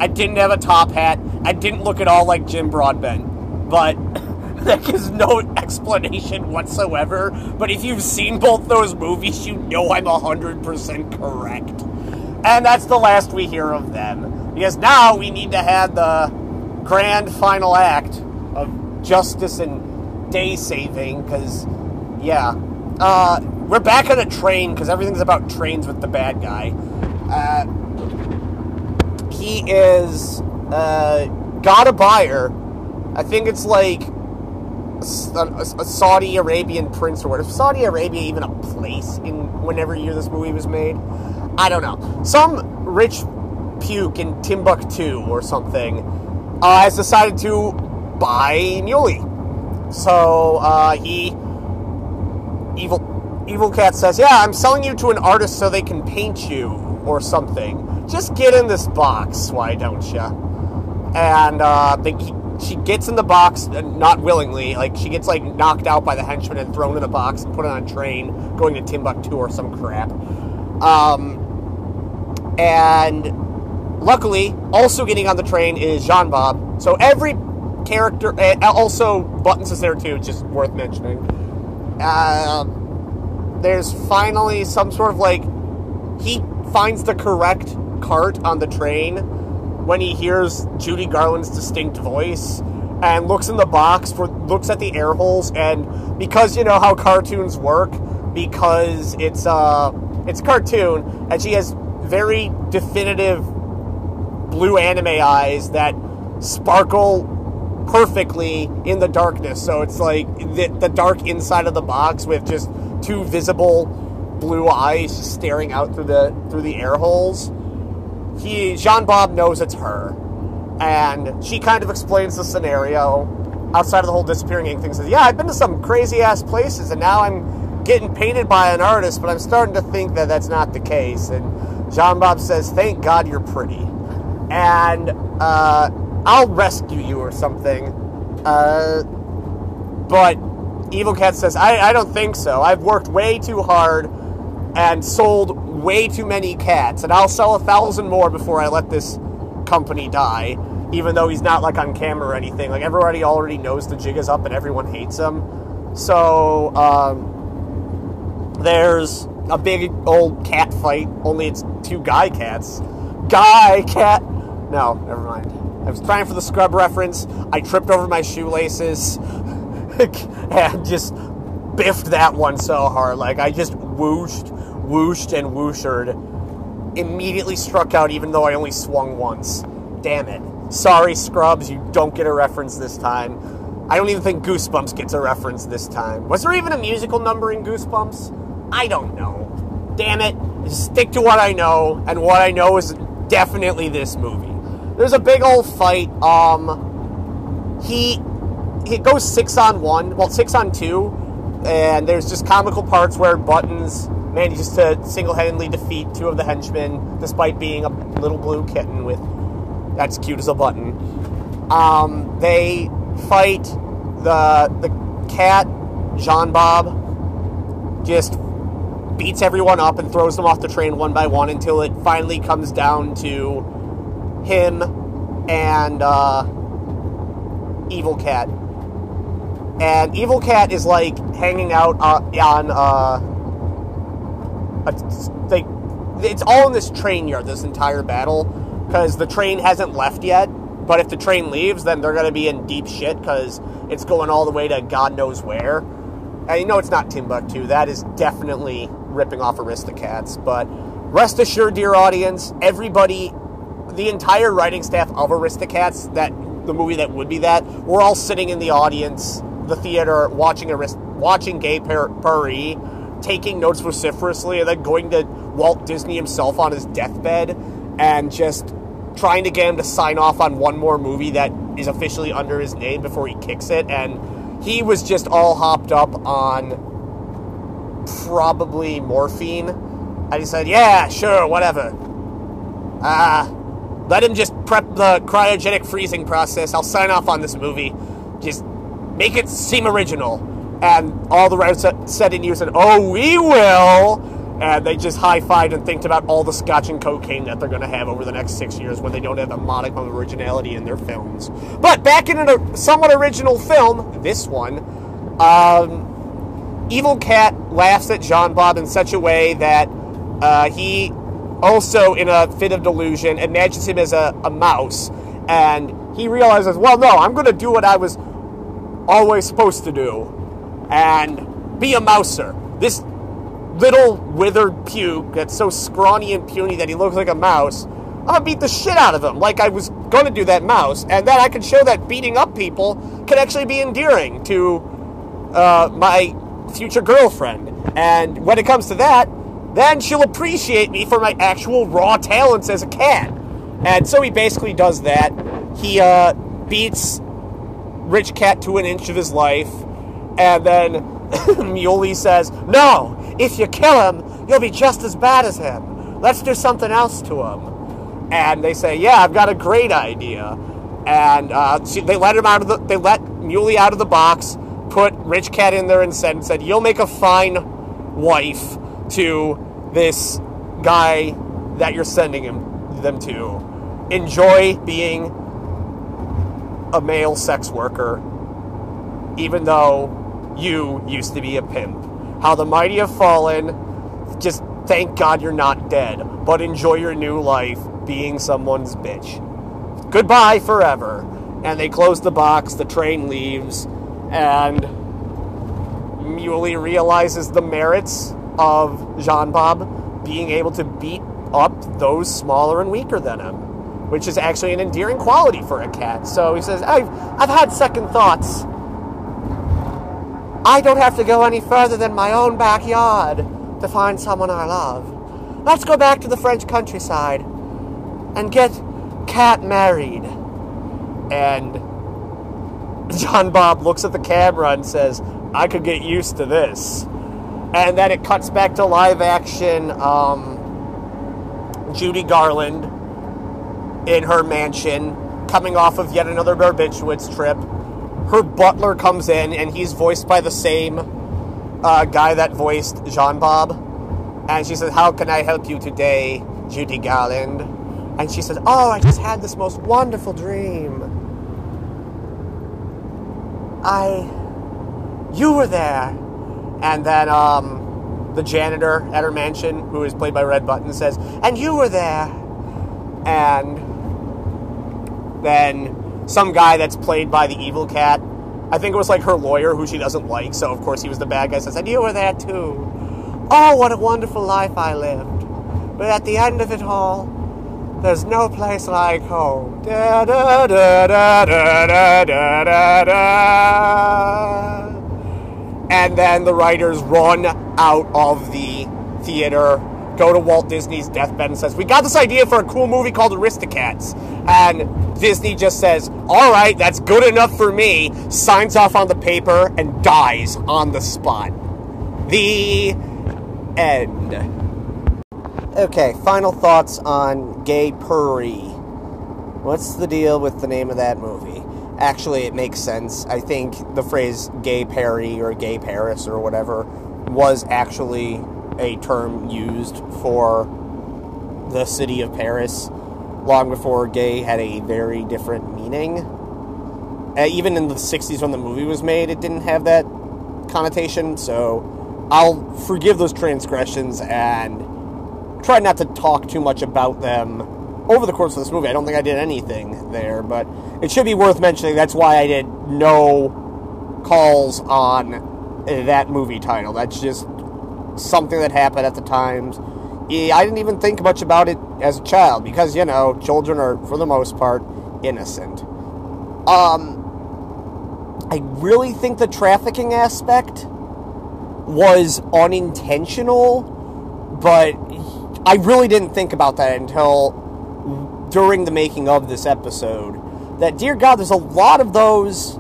I didn't have a top hat. I didn't look at all like Jim Broadbent. But there is no explanation whatsoever. But if you've seen both those movies, you know I'm 100% correct. And that's the last we hear of them. Because now we need to have the grand final act of justice and day saving. Because, yeah. Uh, we're back on a train because everything's about trains with the bad guy. Uh, he is uh, got a buyer. I think it's like a, a, Saudi Arabian prince or whatever. Saudi Arabia even a place in whenever year this movie was made? I don't know. Some rich puke in Timbuktu or something uh, has decided to buy Muley. So uh, he, evil, evil cat says, "Yeah, I'm selling you to an artist so they can paint you or something. Just get in this box, why don't you?" And uh, they she gets in the box, uh, not willingly. Like she gets like knocked out by the henchman and thrown in a box and put on a train going to Timbuktu or some crap. Um, and luckily, also getting on the train is Jean Bob. So every character, uh, also Buttons is there too, just worth mentioning. Um, there's finally some sort of like he finds the correct cart on the train when he hears Judy Garland's distinct voice and looks in the box for looks at the air holes and because you know how cartoons work because it's uh it's a cartoon and she has very definitive blue anime eyes that sparkle perfectly in the darkness. So it's like the, the dark inside of the box with just two visible blue eyes staring out through the through the air holes he Jean Bob knows it's her, and she kind of explains the scenario outside of the whole disappearing ink thing. Says, "Yeah, I've been to some crazy ass places, and now I'm getting painted by an artist, but I'm starting to think that that's not the case." And Jean Bob says, "Thank God you're pretty, and uh, I'll rescue you or something." Uh, but Evil Cat says, I, I don't think so. I've worked way too hard and sold way too many cats, and I'll sell a thousand more before I let this company die. Even though he's not like on camera or anything, like everybody already knows the jig is up and everyone hates him. So um, there's a big old cat fight. Only it's two guy cats. Guy cat. No, never mind. I was trying for the scrub reference. I tripped over my shoelaces and just biffed that one so hard. Like I just whooshed whooshed and whooshered, immediately struck out even though I only swung once. Damn it. Sorry, Scrubs, you don't get a reference this time. I don't even think Goosebumps gets a reference this time. Was there even a musical number in Goosebumps? I don't know. Damn it. Just stick to what I know, and what I know is definitely this movie. There's a big old fight. Um, he he goes six on one, well six on two, and there's just comical parts where Buttons manages to single-handedly defeat two of the henchmen, despite being a little blue kitten with that's cute as a button. Um, they fight the the cat Jean Bob just beats everyone up and throws them off the train one by one until it finally comes down to him and uh, Evil Cat. And Evil Cat is like hanging out uh, on uh, it's all in this train yard, this entire battle, because the train hasn't left yet. But if the train leaves, then they're going to be in deep shit because it's going all the way to God knows where. And you know it's not Timbuktu. That is definitely ripping off Aristocats. But rest assured, dear audience, everybody, the entire writing staff of Aristocats, that the movie that would be that, we're all sitting in the audience, the theater, watching Arist- watching Gay Paris taking notes vociferously and then going to Walt Disney himself on his deathbed and just trying to get him to sign off on one more movie that is officially under his name before he kicks it. And he was just all hopped up on probably morphine. And he said, Yeah, sure, whatever. Ah, uh, let him just prep the cryogenic freezing process. I'll sign off on this movie. Just make it seem original. And all the writers said in unison, "Oh, we will." And they just high fived and think about all the scotch and cocaine that they're going to have over the next six years when they don't have a modicum of originality in their films. But back in a somewhat original film, this one, um, Evil Cat laughs at Jean Bob in such a way that uh, he also, in a fit of delusion, imagines him as a, a mouse. And he realizes, well, no, I'm going to do what I was always supposed to do and be a mouser. This little withered puke that's so scrawny and puny that he looks like a mouse, I'm gonna beat the shit out of him like I was gonna do that mouse, and then I can show that beating up people can actually be endearing to uh, my future girlfriend. And when it comes to that, then she'll appreciate me for my actual raw talents as a cat. And so he basically does that. He uh, beats Rich Cat to an inch of his life and then Muley says, No, if you kill him, you'll be just as bad as him. Let's do something else to him. And they say, Yeah, I've got a great idea. and uh, they let him out of the. They let Muley out of the box, put Rich Cat in there, and said, said "You'll make a fine wife to this guy that you're sending him them to. Enjoy being a male sex worker, even though you used to be a pimp. How the mighty have fallen. Just thank God you're not dead, but enjoy your new life being someone's bitch. Goodbye forever. And they close the box, the train leaves, and Muley realizes the merits of Jean Bob being able to beat up those smaller and weaker than him, which is actually an endearing quality for a cat. So he says, I've, I've had second thoughts. I don't have to go any further than my own backyard to find someone I love. Let's go back to the French countryside and get Cat married. And John Bob looks at the camera and says, I could get used to this. And then it cuts back to live action um, Judy Garland in her mansion, coming off of yet another Barbiturates trip. Her butler comes in, and he's voiced by the same uh, guy that voiced Jean Bob. And she says, How can I help you today, Judy Garland? And she says, Oh, I just had this most wonderful dream. I. You were there. And then um, the janitor at her mansion, who is played by Red Button, says, And you were there. And then some guy that's played by the evil cat, I think it was like her lawyer who she doesn't like, so of course he was the bad guy, says, And you were there too. Oh, what a wonderful life I lived. But at the end of it all, there's no place like home. Da, da, da, da, da, da, da, da, da. And then the writers run out of the theater, go to Walt Disney's deathbed and says, We got this idea for a cool movie called Aristocats. And Disney just says, All right, that's good enough for me, signs off on the paper, and dies on the spot. The end. Okay, final thoughts on Gay Purr-ee. What's the deal with the name of that movie? Actually, it makes sense. I think the phrase gay Perry or gay Paris or whatever was actually a term used for the city of Paris long before gay had a very different meaning. Uh, even in the 60s when the movie was made, it didn't have that connotation, so I'll forgive those transgressions and try not to talk too much about them over the course of this movie. I don't think I did anything there, but it should be worth mentioning that's why I did no calls on that movie title. That's just something that happened at the times. I didn't even think much about it as a child because, you know, children are, for the most part, innocent. Um, I really think the trafficking aspect was unintentional, but I really didn't think about that until during the making of this episode. That, dear God, there's a lot of those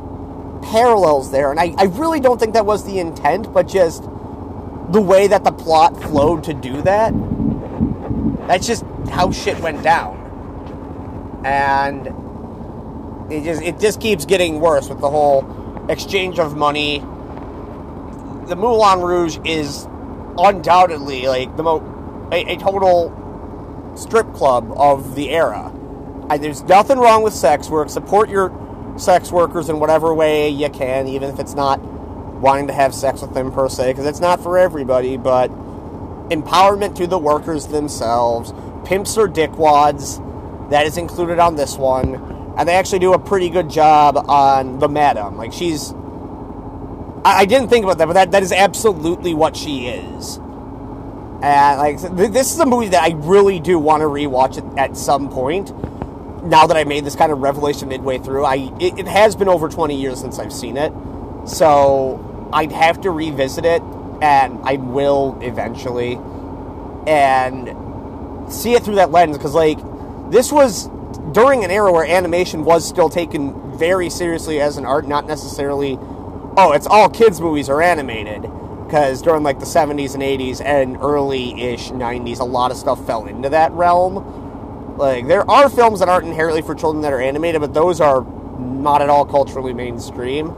parallels there, and I, I really don't think that was the intent, but just the way that the plot flowed to do that. That's just how shit went down. And it just it just keeps getting worse with the whole exchange of money. The Moulin Rouge is undoubtedly like the most a, a total strip club of the era. I, there's nothing wrong with sex work. Support your sex workers in whatever way you can, even if it's not wanting to have sex with them per se, because it's not for everybody, but empowerment to the workers themselves. Pimps or dickwads, that is included on this one. And they actually do a pretty good job on the madam. Like, she's. I, I didn't think about that, but that, that is absolutely what she is. And like this is a movie that I really do want to rewatch it at some point. Now that I made this kind of revelation midway through, I it, it has been over 20 years since I've seen it, so I'd have to revisit it, and I will eventually, and see it through that lens because like this was during an era where animation was still taken very seriously as an art, not necessarily, oh, it's all kids' movies are animated because during like the 70s and 80s and early-ish 90s a lot of stuff fell into that realm Like there are films that aren't inherently for children that are animated, but those are not at all culturally mainstream.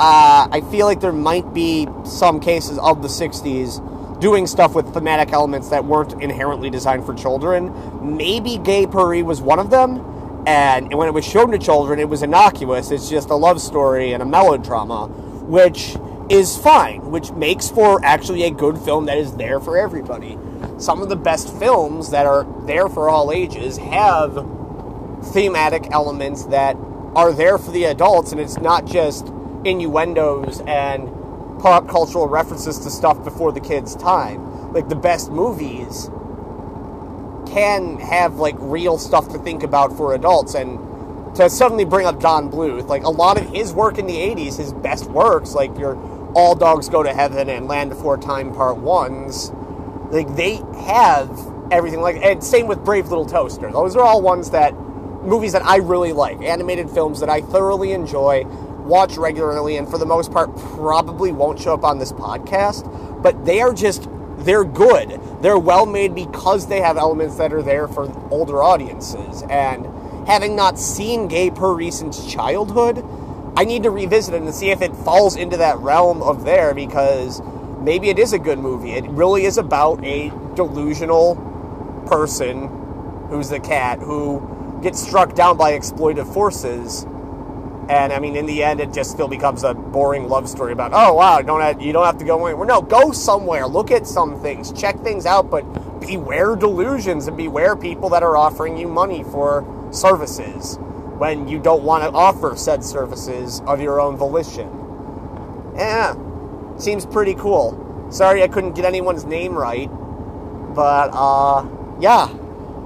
Uh, I feel like there might be some cases of the '60s doing stuff with thematic elements that weren't inherently designed for children. Maybe Gay Purr-ee was one of them, and when it was shown to children, it was innocuous. It's just a love story and a melodrama, which is fine, which makes for actually a good film that is there for everybody. Some of the best films that are there for all ages have thematic elements that are there for the adults, and it's not just innuendos and pop cultural references to stuff before the kids' time. Like the best movies can have like real stuff to think about for adults and to suddenly bring up Don Bluth, like a lot of his work in the 80s, his best works, like your All Dogs Go to Heaven and Land Before Time Part 1s, like they have everything like and same with Brave Little Toaster. Those are all ones that movies that I really like, animated films that I thoroughly enjoy, watch regularly and for the most part probably won't show up on this podcast, but they are just they're good. They're well made because they have elements that are there for older audiences. And having not seen Gay Purr-ee since childhood, I need to revisit it and see if it falls into that realm of there because maybe it is a good movie. It really is about a delusional person who's the cat who gets struck down by exploitive forces and I mean, in the end, it just still becomes a boring love story about, oh wow, don't have, you don't have to go anywhere. No, go somewhere, look at some things, check things out, but beware delusions and beware people that are offering you money for services when you don't want to offer said services of your own volition. Yeah, seems pretty cool. Sorry I couldn't get anyone's name right, but uh, yeah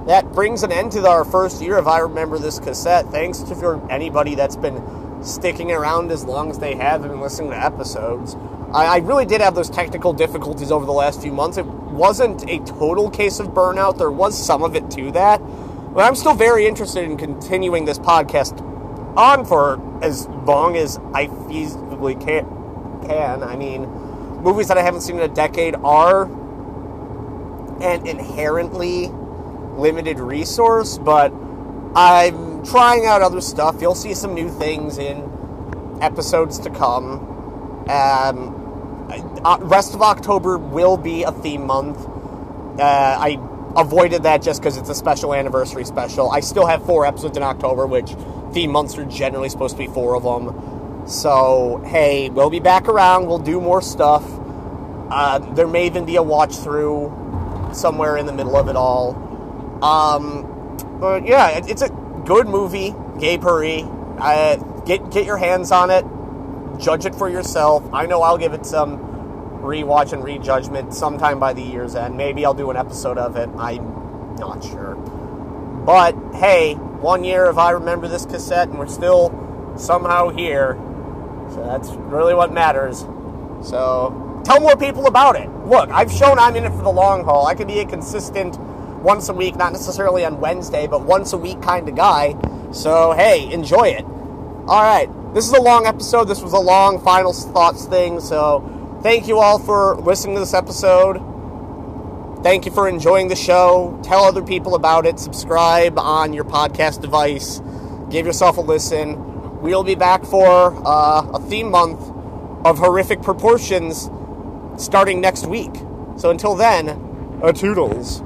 that brings an end to our first year of I Remember This Cassette. Thanks to for anybody that's been sticking around as long as they have and listening to episodes. I, I, really did have those technical difficulties over the last few months. It wasn't a total case of burnout, there was some of it to that. But I'm still very interested in continuing this podcast on for as long as I feasibly can. can. I mean, movies that I haven't seen in a decade are and inherently limited resource, but I'm trying out other stuff. You'll see some new things in episodes to come. Um, uh, rest of October will be a theme month. Uh, I avoided that just because it's a special anniversary special. I still have four episodes in October, which theme months are generally supposed to be four of them. So, hey, we'll be back around. We'll do more stuff. Uh, there may even be a watch through somewhere in the middle of it all. Um, but yeah, it, it's a good movie, Gay Purr-ee. Uh, get get your hands on it, judge it for yourself. I know I'll give it some rewatch and rejudgment sometime by the year's end. Maybe I'll do an episode of it. I'm not sure. But hey, one year if I remember this cassette, and we're still somehow here. So that's really what matters. So tell more people about it. Look, I've shown I'm in it for the long haul. I can be a consistent once a week, not necessarily on Wednesday, but once a week kind of guy. So, hey, enjoy it. All right, this is a long episode. This was a long final thoughts thing. So, thank you all for listening to this episode. Thank you for enjoying the show. Tell other people about it. Subscribe on your podcast device. Give yourself a listen. We'll be back for uh, a theme month of horrific proportions starting next week. So until then, a toodles.